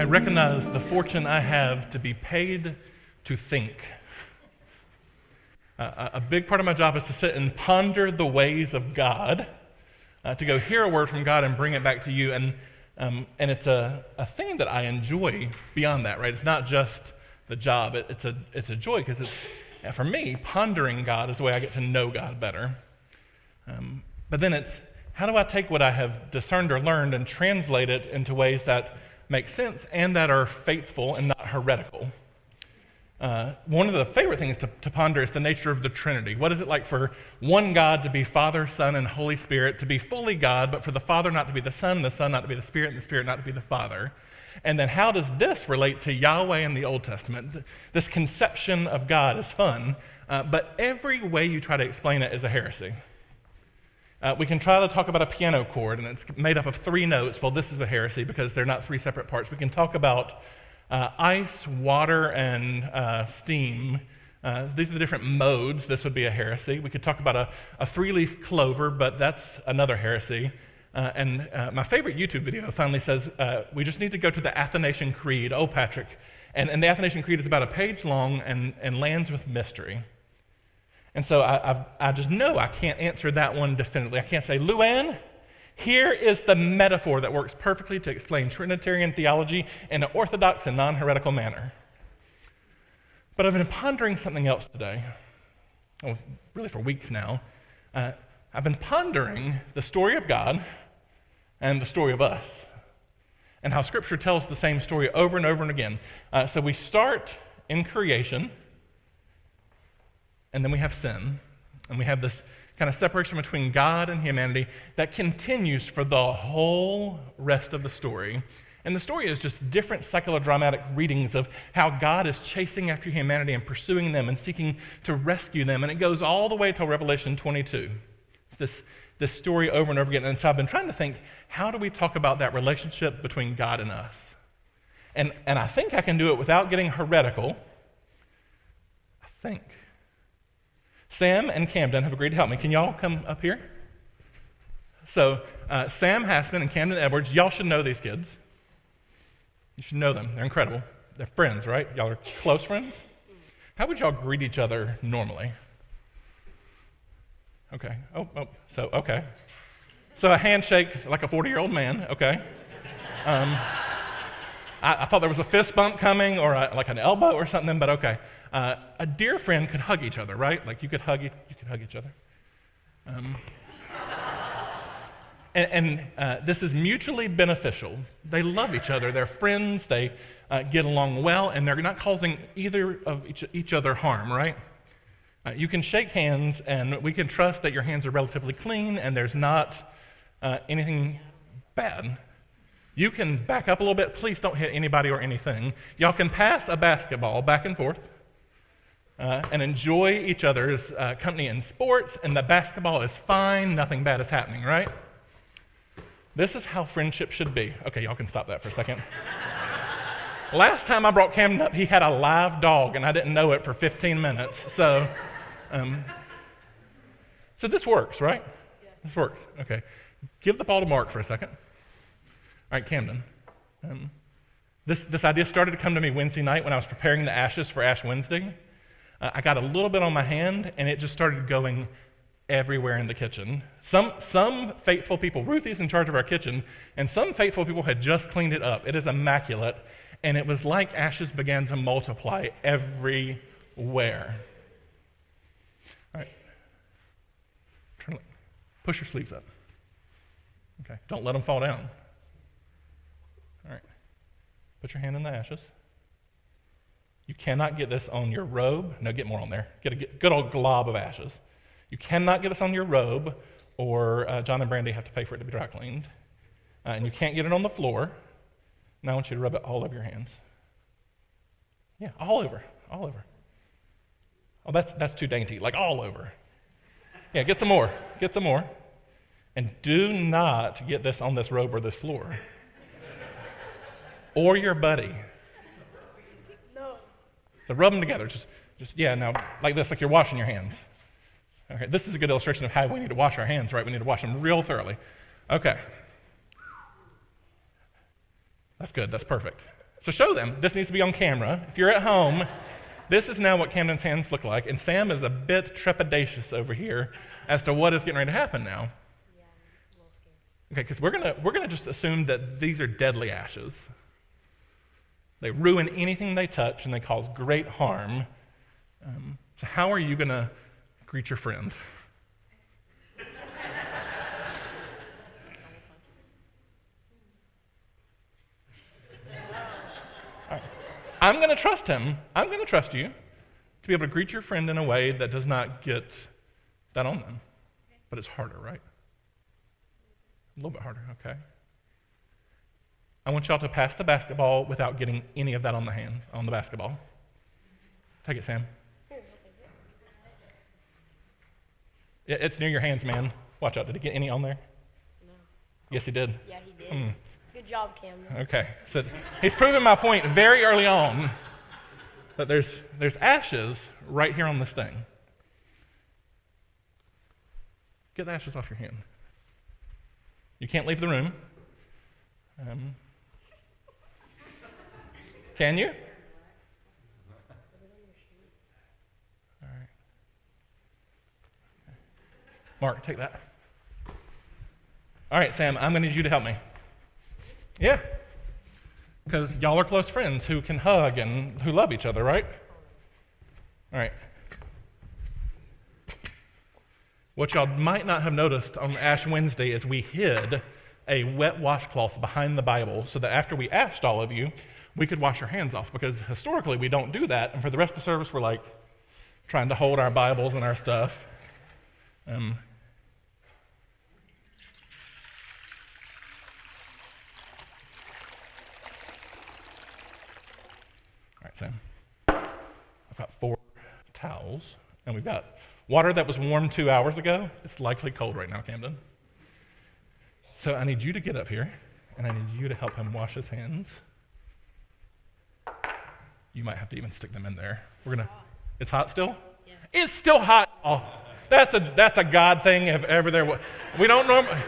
Recognize the fortune I have to be paid to think. Uh, a big part of my job is to sit and ponder the ways of God, uh, to go hear a word from God and bring it back to you. And, um, and it's a, a thing that I enjoy beyond that, right? It's not just the job, it, it's, a, it's a joy because it's, for me, pondering God is the way I get to know God better. Um, but then it's how do I take what I have discerned or learned and translate it into ways that make sense and that are faithful and not heretical. Uh, one of the favorite things to, to, ponder is the nature of the Trinity. What is it like for one God to be Father, Son, and Holy Spirit, to be fully God, but for the Father not to be the Son, the Son not to be the Spirit, and the Spirit not to be the Father? And then how does this relate to Yahweh in the Old Testament? This conception of God is fun, uh, but every way you try to explain it is a heresy. Uh, we can try to talk about a piano chord, and it's made up of three notes. Well, this is a heresy because they're not three separate parts. We can talk about uh, ice, water, and uh, steam. Uh, these are the different modes. This would be a heresy. We could talk about a, a three leaf clover, but that's another heresy. Uh, and uh, my favorite YouTube video finally says we just need to go to the Athanasian Creed. Oh, Patrick. And, and the Athanasian Creed is about a page long and, and lands with mystery. And so I, I've, i just know I can't answer that one definitively. I can't say, Luann, here is the metaphor that works perfectly to explain Trinitarian theology in an orthodox and non heretical manner. But I've been pondering something else today, well, really for weeks now. Uh, I've been pondering the story of God and the story of us, and how Scripture tells the same story over and over and again. Uh, so we start in creation and then we have sin, and we have this kind of separation between God and humanity that continues for the whole rest of the story. And the story is just different psychodramatic readings of how God is chasing after humanity and pursuing them and seeking to rescue them. And it goes all the way till Revelation 22. It's this, this story over and over again. And so I've been trying to think how do we talk about that relationship between God and us? And, and I think I can do it without getting heretical. I think. Sam and Camden have agreed to help me. Can y'all come up here? So, uh, Sam Hassman and Camden Edwards, y'all should know these kids. You should know them. They're incredible. They're friends, right? Y'all are close friends? How would y'all greet each other normally? Okay. Oh, oh so, okay. So, a handshake like a 40 year old man, okay. Um, I, I, thought there was a fist bump coming or a, like an elbow or something, but okay. Uh, a dear friend could hug each other, right? Like you could hug, you could hug each other. Um, and, and uh, this is mutually beneficial. They love each other. They're friends. They uh, get along well, and they're not causing either of each, each other harm, right? Uh, you can shake hands, and we can trust that your hands are relatively clean and there's not uh, anything bad. You can back up a little bit. Please don't hit anybody or anything. Y'all can pass a basketball back and forth uh, and enjoy each other's uh, company in sports, and the basketball is fine, nothing bad is happening, right? This is how friendship should be. Okay, y'all can stop that for a second. Last time I brought Camden up, he had a live dog, and I didn't know it for 15 minutes. So, um, so this works, right? Yeah. This works. Okay. Give the ball to Mark for a second. All right, Camden. Um, this, this idea started to come to me Wednesday night when I was preparing the ashes for Ash Wednesday. Uh, I got a little bit on my hand, and it just started going everywhere in the kitchen. Some, some faithful people, Ruthie's in charge of our kitchen, and some faithful people had just cleaned it up. It is immaculate, and it was like ashes began to multiply everywhere. All right. Turn, push your sleeves up. Okay. Don't let them fall down. Put your hand in the ashes. You cannot get this on your robe. No, get more on there. Get a good old glob of ashes. You cannot get this on your robe or uh, John and Brandy have to pay for it to be dry cleaned. Uh, and you can't get it on the floor. Now I want you to rub it all over your hands. Yeah, all over, all over. Oh, that's, that's too dainty, like all over. Yeah, get some more, get some more. And do not get this on this robe or this floor. Or your buddy. No. So rub them together. Just, just yeah, now like this, like you're washing your hands. Okay, this is a good illustration of how we need to wash our hands, right? We need to wash them real thoroughly. Okay. That's good. That's perfect. So show them. This needs to be on camera. If you're at home, this is now what Camden's hands look like, and Sam is a bit trepidatious over here as to what is getting ready to happen now. Yeah, I'm a little scared. Okay, because we're gonna we're gonna just assume that these are deadly ashes. They ruin anything they touch, and they cause great harm. Um, so how are you gonna greet your friend? Right. I'm going to trust him. I'm going to trust you to be able to greet your friend in a way that does not get that on them. But it's harder, right? A little bit harder, okay. I want y'all to pass the basketball without getting any of that on the hand, on the basketball. Take it, Sam. Yeah, it's near your hands, man. Watch out. Did he get any on there? No. Yes, he did. Yeah, he did. Hmm. Good job, Camden. Okay, so he's proven my point very early on that there's, there's ashes right here on this thing. Get the ashes off your hand. You can't leave the room. Um, can you? All right. Mark, take that. All right, Sam, I'm going to need you to help me. Yeah. Because y'all are close friends who can hug and who love each other, right? All right. What y'all might not have noticed on Ash Wednesday is we hid a wet washcloth behind the Bible so that after we asked all of you, we could wash our hands off because historically we don't do that. And for the rest of the service, we're like trying to hold our Bibles and our stuff. Um, All right, Sam. I've got four towels, and we've got water that was warm two hours ago. It's likely cold right now, Camden. So I need you to get up here, and I need you to help him wash his hands. You might have to even stick them in there. We're gonna. It's hot still. Yeah. It's still hot. Oh, that's a that's a God thing. If ever there was, we don't normally.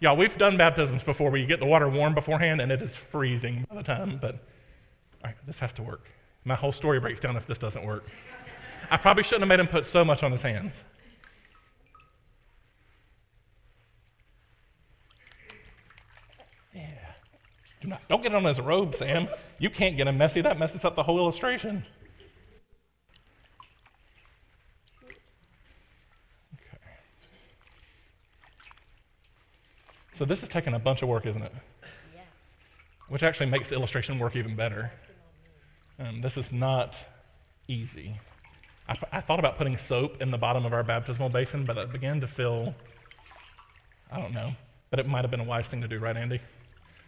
Y'all, we've done baptisms before where you get the water warm beforehand and it is freezing by the time. But all right, this has to work. My whole story breaks down if this doesn't work. I probably shouldn't have made him put so much on his hands. Don't get it on his robe, Sam. You can't get him messy. That messes up the whole illustration. Okay. So this is taking a bunch of work, isn't it? Yeah. Which actually makes the illustration work even better. Um, this is not easy. I, I thought about putting soap in the bottom of our baptismal basin, but it began to feel, I don't know, but it might have been a wise thing to do, right, Andy?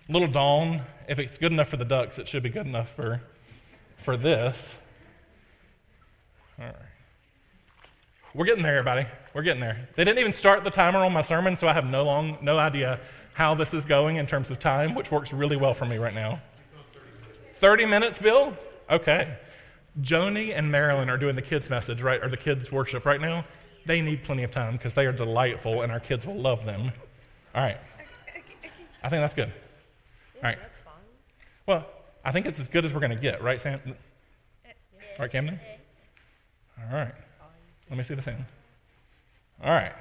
Little Dawn, if it's good enough for the ducks, it should be good enough for, for this. All right. We're getting there, everybody. We're getting there. They didn't even start the timer on my sermon, so I have no long, no idea how this is going in terms of time, which works really well for me right now. 30 minutes, Bill? Okay. Joni and Marilyn are doing the kids' message, right, or the kids' worship right now. They need plenty of time because they are delightful and our kids will love them. All right. I think that's good. Yeah, right. That's fine. Well, I think it's as good as we're going to get, right, Sam? All right, Camden? All right. Let me see the hand. All right.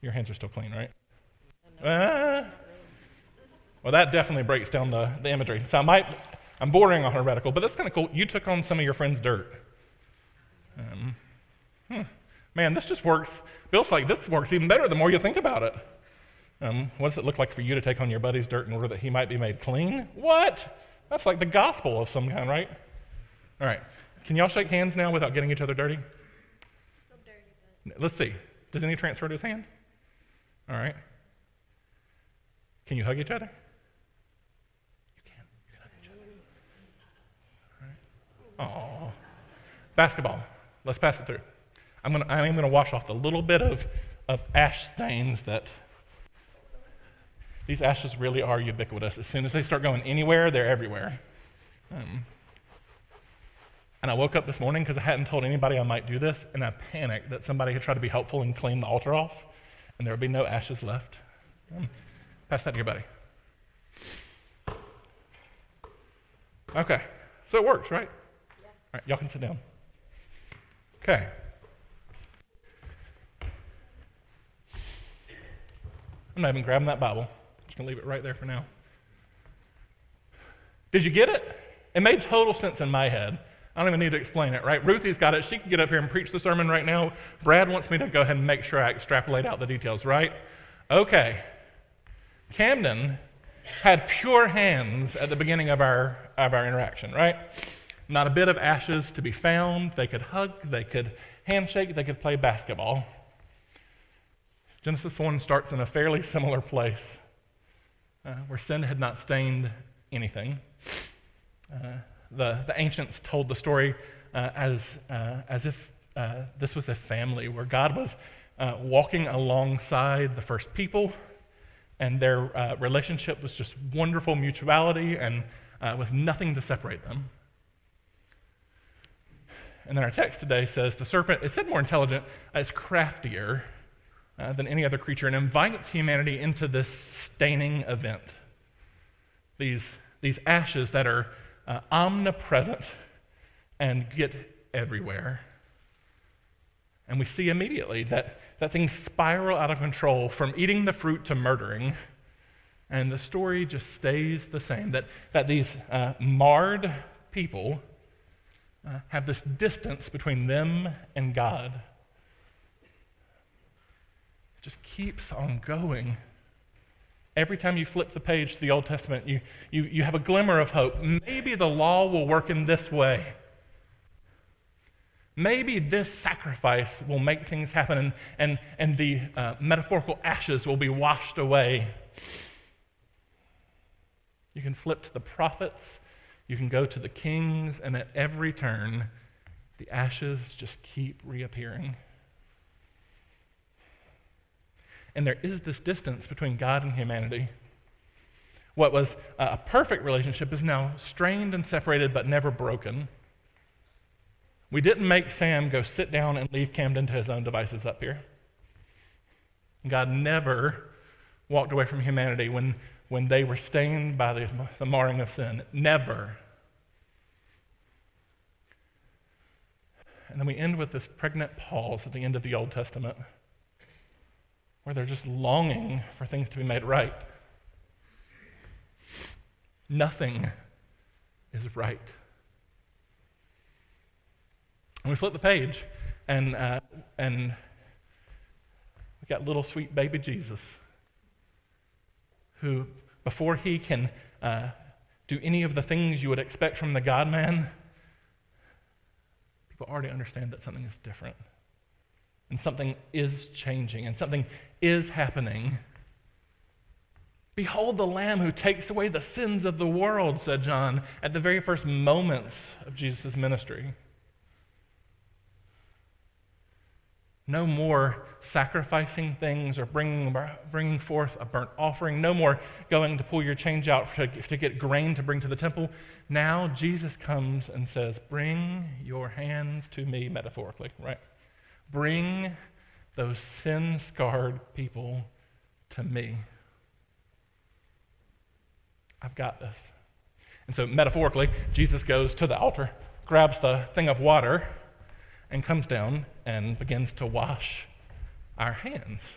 Your hands are still clean, right? Ah. well, that definitely breaks down the, the imagery. So I might, I'm bordering on heretical, but that's kind of cool. You took on some of your friend's dirt. Um, hmm. Man, this just works. Bill's like, this works even better the more you think about it. Um, what does it look like for you to take on your buddy's dirt in order that he might be made clean? What? That's like the gospel of some kind, right? All right. Can y'all shake hands now without getting each other dirty? Still dirty. Let's see. Does any transfer to his hand? All right. Can you hug each other? You can. You can hug each other. All right. Oh. Basketball. Let's pass it through. I'm gonna, I am going to wash off the little bit of, of ash stains that these ashes really are ubiquitous. As soon as they start going anywhere, they're everywhere. Um, and I woke up this morning because I hadn't told anybody I might do this, and I panicked that somebody had tried to be helpful and clean the altar off, and there would be no ashes left. Um, pass that to your buddy. Okay, so it works, right? Yeah. All right, y'all can sit down. Okay. I'm not even grabbing that Bible. Going to leave it right there for now. Did you get it? It made total sense in my head. I don't even need to explain it, right? Ruthie's got it. She can get up here and preach the sermon right now. Brad wants me to go ahead and make sure I extrapolate out the details, right? Okay. Camden had pure hands at the beginning of our, of our interaction, right? Not a bit of ashes to be found. They could hug, they could handshake, they could play basketball. Genesis 1 starts in a fairly similar place uh, where sin had not stained anything. Uh, the, the ancients told the story uh, as, uh, as if uh, this was a family where God was uh, walking alongside the first people, and their relationship was just wonderful mutuality and with nothing to separate them. And then our text today says the serpent, it said more intelligent, it's craftier than any other creature and invites humanity into this staining event. These, these ashes that are uh, omnipresent and get everywhere. And we see immediately that, that things spiral out of control from eating the fruit to murdering. And the story just stays the same that, that these uh, marred people uh, have this distance between them and God. Just keeps on going Every time you flip the page to the Old Testament, you, you, you have a glimmer of hope. Maybe the law will work in this way. Maybe this sacrifice will make things happen and, and, and the uh, metaphorical ashes will be washed away. You can flip to the prophets, you can go to the kings, and at every turn, the ashes just keep reappearing. And there is this distance between God and humanity. What was a perfect relationship is now strained and separated, but never broken. We didn't make Sam go sit down and leave Camden to his own devices up here. God never walked away from humanity when, when they were stained by the, the marring of sin. Never. And then we end with this pregnant pause at the end of the Old Testament where they're just longing for things to be made right. Nothing is right. And we flip the page, and, uh, and we got little sweet baby Jesus, who, before he can uh, do any of the things you would expect from the God man, people already understand that something is different and something is changing and something is happening. Behold the Lamb who takes away the sins of the world, said John at the very first moments of Jesus' ministry. No more sacrificing things or bringing, bringing forth a burnt offering. No more going to pull your change out to, to get grain to bring to the temple. Now Jesus comes and says, Bring your hands to me, metaphorically, right? Bring those sin scarred people to me. I've got this. And so, metaphorically, Jesus goes to the altar, grabs the thing of water, and comes down and begins to wash our hands.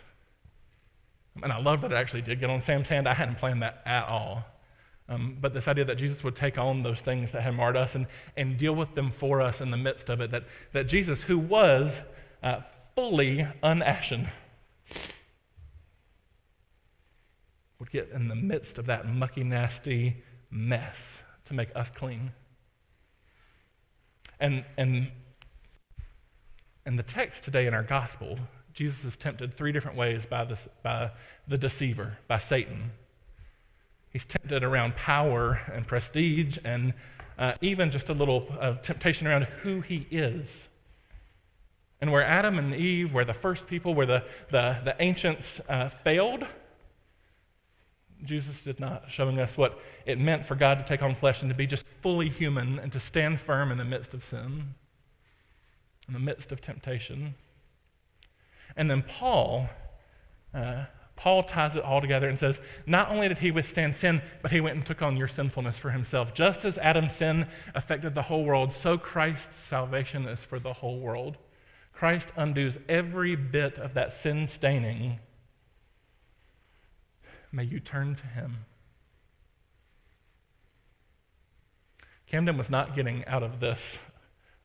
And I love that it actually did get on Sam's hand. I hadn't planned that at all. Um, but this idea that Jesus would take on those things that had marred us and, and deal with them for us in the midst of it, that, that Jesus, who was uh, fully unashen, would get in the midst of that mucky, nasty mess to make us clean. And, and In the text today in our gospel, Jesus is tempted three different ways by, this, by the deceiver, by Satan. He's tempted around power and prestige, and uh, even just a little uh, temptation around who he is. And where Adam and Eve, where the first people, where the, the, the ancients uh, failed, Jesus did not, showing us what it meant for God to take on flesh and to be just fully human and to stand firm in the midst of sin, in the midst of temptation. And then Paul, uh, Paul ties it all together and says, not only did he withstand sin, but he went and took on your sinfulness for himself. Just as Adam's sin affected the whole world, so Christ's salvation is for the whole world. Christ undoes every bit of that sin staining. May you turn to him. Camden was not getting out of this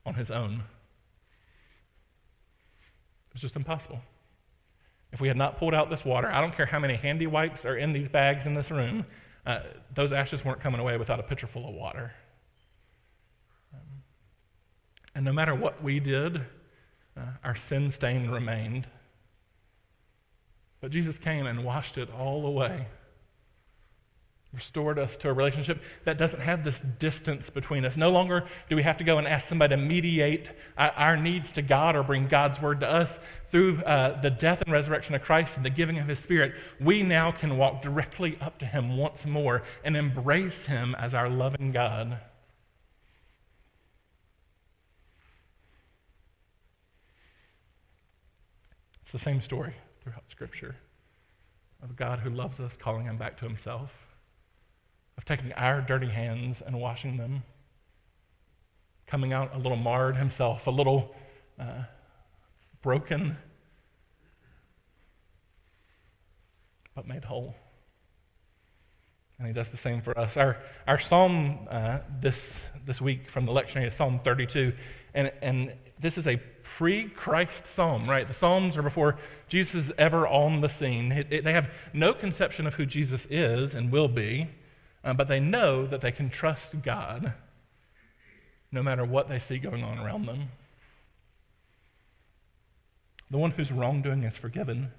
on his own. It was just impossible. If we had not pulled out this water, I don't care how many handy wipes are in these bags in this room, uh, those ashes weren't coming away without a pitcher full of water. Um, and no matter what we did, uh, our sin stain remained. But Jesus came and washed it all away restored us to a relationship that doesn't have this distance between us. No longer do we have to go and ask somebody to mediate our needs to God or bring God's word to us. Through uh, the death and resurrection of Christ and the giving of his Spirit, we now can walk directly up to him once more and embrace him as our loving God. It's the same story throughout Scripture of God who loves us, calling him back to himself of taking our dirty hands and washing them, coming out a little marred himself, a little uh, broken, but made whole. And he does the same for us. Our, our psalm uh, this, this week from the lectionary is Psalm 32. And, and this is a pre Christ psalm, right? The Psalms are before Jesus is ever on the scene. It, it, they have no conception of who Jesus is and will be uh, but they know that they can trust God no matter what they see going on around them. The one whose wrongdoing is forgiven,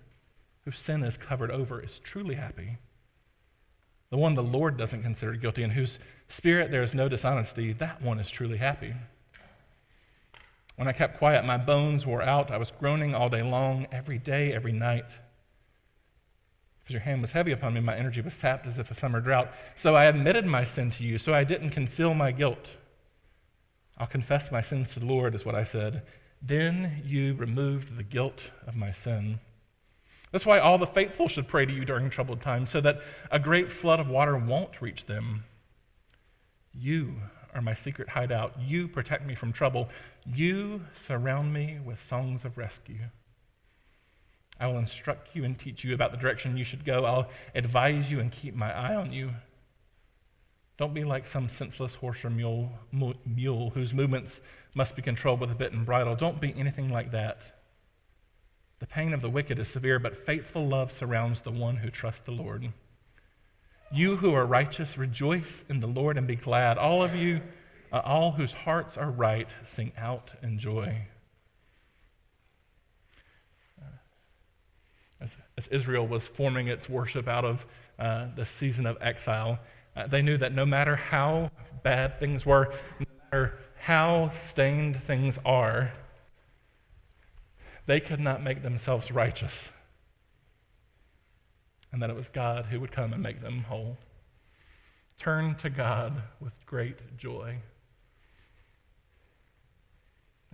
whose sin is covered over, is truly happy. The one the Lord doesn't consider guilty, and whose spirit there is no dishonesty, that one is truly happy. When I kept quiet, my bones wore out. I was groaning all day long, every day, every night because your hand was heavy upon me. My energy was sapped as if a summer drought. So I admitted my sin to you, so I didn't conceal my guilt. I'll confess my sins to the Lord, is what I said. Then you removed the guilt of my sin. That's why all the faithful should pray to you during troubled times, so that a great flood of water won't reach them. You are my secret hideout. You protect me from trouble. You surround me with songs of rescue. I will instruct you and teach you about the direction you should go. I'll advise you and keep my eye on you. Don't be like some senseless horse or mule, mule whose movements must be controlled with a bit and bridle. Don't be anything like that. The pain of the wicked is severe, but faithful love surrounds the one who trusts the Lord. You who are righteous, rejoice in the Lord and be glad. All of you, uh, all whose hearts are right, sing out in joy. as, as Israel was forming its worship out of uh, the season of exile, uh, they knew that no matter how bad things were, no matter how stained things are, they could not make themselves righteous. And that it was God who would come and make them whole. Turn to God with great joy.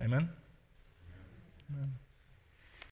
Amen? Amen.